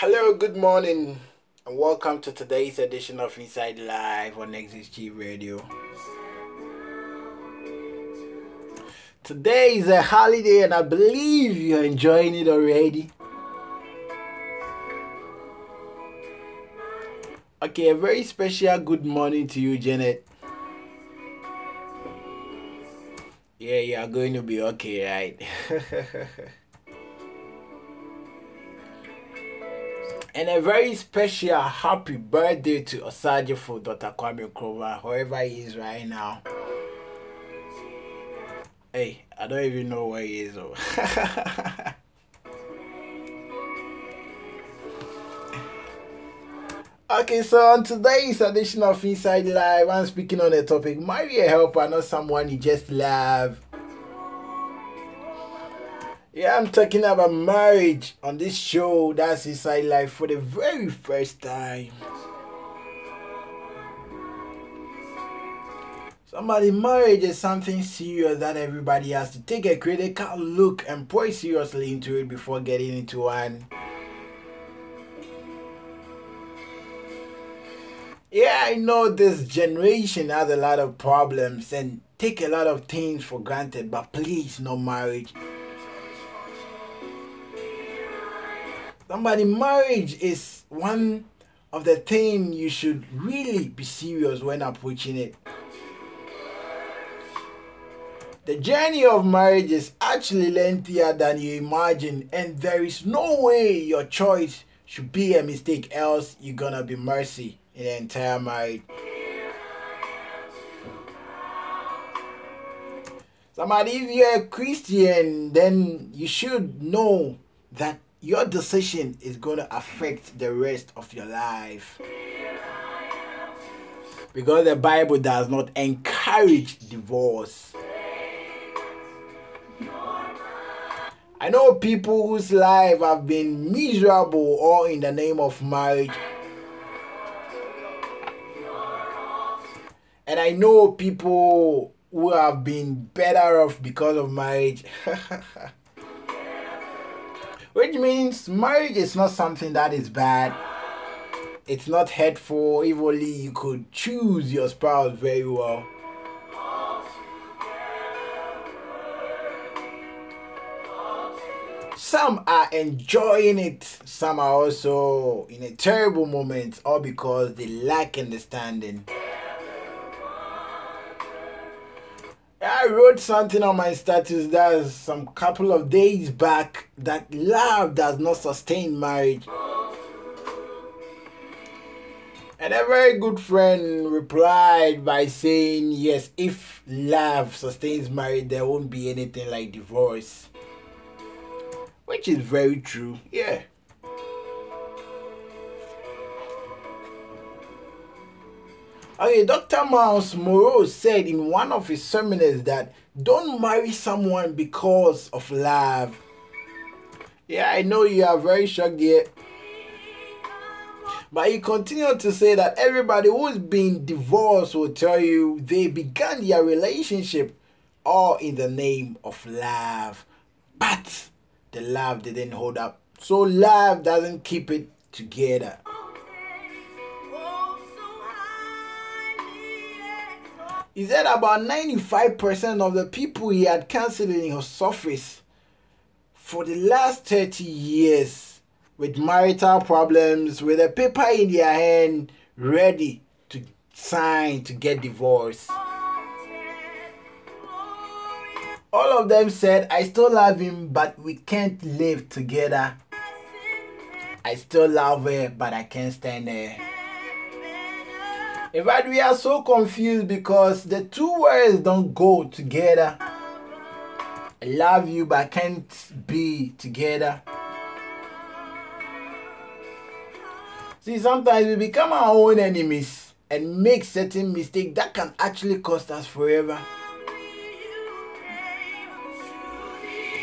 Hello, good morning, and welcome to today's edition of Inside Live on XSG Radio. Today is a holiday, and I believe you're enjoying it already. Okay, a very special good morning to you, Janet. Yeah, you are going to be okay, right? and a very special happy birthday to Osagyefo Dr. Kwame Nkrumah, wherever he is right now. Hey, I don't even know where he is. Oh. okay, so on today's edition of Inside Live, I'm speaking on a topic marry a helper, not someone you just love. Yeah, I'm talking about marriage on this show. That's Inside Life for the very first time. Somebody, marriage is something serious that everybody has to take a critical look and pour seriously into it before getting into one. Yeah, I know this generation has a lot of problems and take a lot of things for granted, but please, no marriage. Somebody, marriage is one of the things you should really be serious when approaching it. The journey of marriage is actually lengthier than you imagine, and there is no way your choice should be a mistake, else, you're gonna be mercy in the entire marriage. Somebody, if you're a Christian, then you should know that your decision is going to affect the rest of your life. Because the Bible does not encourage divorce. I know people whose life have been miserable all in the name of marriage. And I know people who have been better off because of marriage. Which means marriage is not something that is bad. It's not hurtful. If only you could choose your spouse very well. Some are enjoying it, some are also in a terrible moment, all because they lack understanding. I wrote something on my status that some couple of days back that love does not sustain marriage. And a very good friend replied by saying, Yes, if love sustains marriage, there won't be anything like divorce. Which is very true, yeah. Okay, Dr. Myles Munroe said in one of his seminars that don't marry someone because of love. Yeah, I know you are very shocked here. But he continued to say that everybody who's been divorced will tell you they began their relationship all in the name of love. But the love didn't hold up. So love doesn't keep it together. He said about 95% of the people he had counseled in his office for the last 30 years with marital problems, with a paper in their hand, ready to sign to get divorced. All of them said, I still love him, but we can't live together. I still love her, but I can't stand her. In fact, we are so confused because the two words don't go together. I love you, but I can't be together. See, sometimes we become our own enemies and make certain mistakes that can actually cost us forever.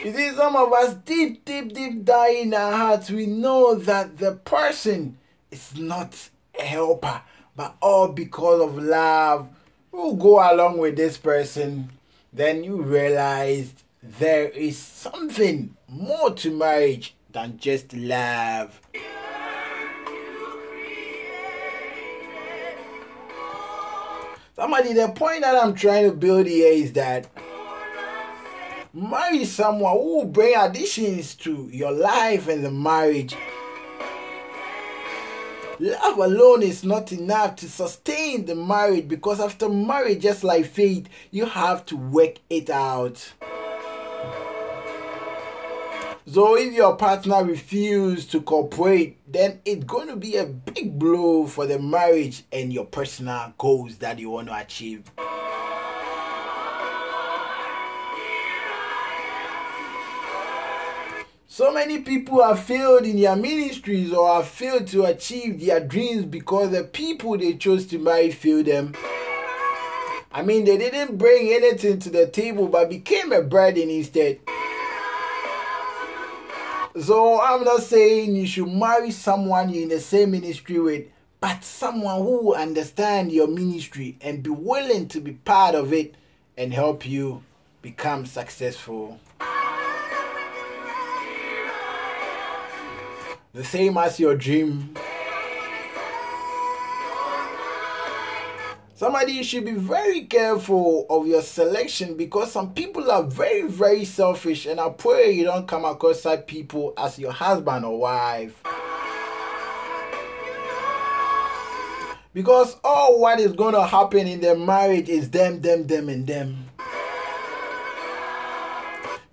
You see, some of us deep, deep, deep down in our hearts, we know that the person is not a helper but all because of love. You go along with this person, then you realize there is something more to marriage than just love. Somebody, the point that I'm trying to build here is that marry someone who will bring additions to your life and the marriage. Love alone is not enough to sustain the marriage because after marriage, just like faith, you have to work it out. So if your partner refuses to cooperate, then it's going to be a big blow for the marriage and your personal goals that you want to achieve. So many people have failed in their ministries or have failed to achieve their dreams because the people they chose to marry failed them. I mean, they didn't bring anything to the table but became a burden instead. So I'm not saying you should marry someone you're in the same ministry with, but someone who will understand your ministry and be willing to be part of it and help you become successful. The same as your dream. Somebody should be very careful of your selection because some people are very, very selfish, and I pray you don't come across such people as your husband or wife. Because all what is going to happen in their marriage is them, them, them, and them.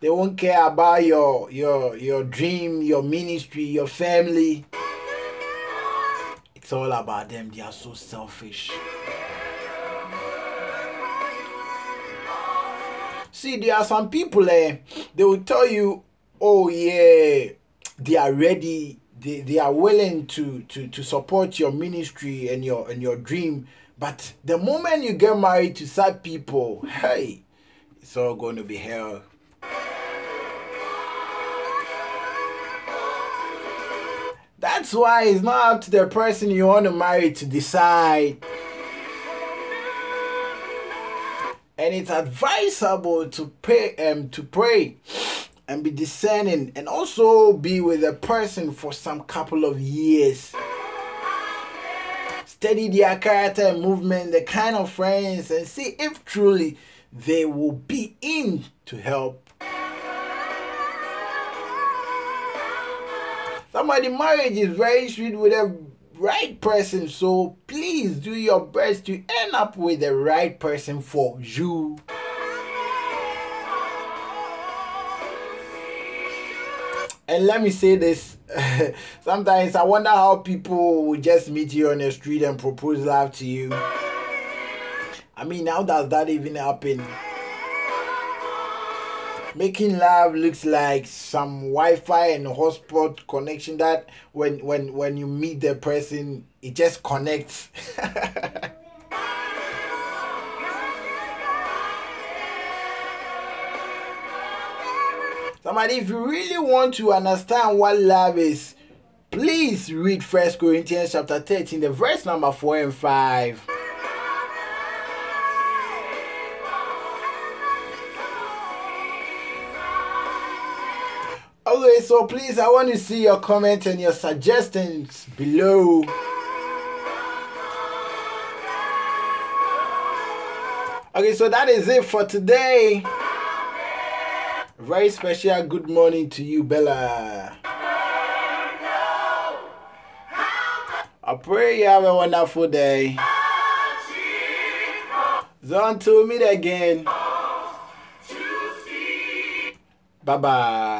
They won't care about your your your dream, your ministry, your family. It's all about them. They are so selfish. See, there are some people eh, they will tell you, oh yeah, they are ready, they, they are willing to, to, to support your ministry and your and your dream. But the moment you get married to such people, hey, it's all going to be hell. That's why it's not up to the person you want to marry to decide. And it's advisable to pray um to pray and be discerning and also be with a person for some couple of years. Study their character and movement, the kind of friends, and see if truly they will be in to help Somebody marriage is very sweet with a right person. So please do your best to end up with the right person for you. And let me say this sometimes I wonder how people will just meet you on the street and propose love to you. I mean, how does that even happen? Making love looks like some wi-fi and hotspot connection that when when when you meet the person it just connects. Somebody if you really want to understand what love is please read first corinthians chapter 13 the verse number 4 and 5 so please, I want to see your comments and your suggestions below. Okay, so that is it for today. Very special good morning to you, Bella. I pray you have a wonderful day. So until we meet again. Bye bye.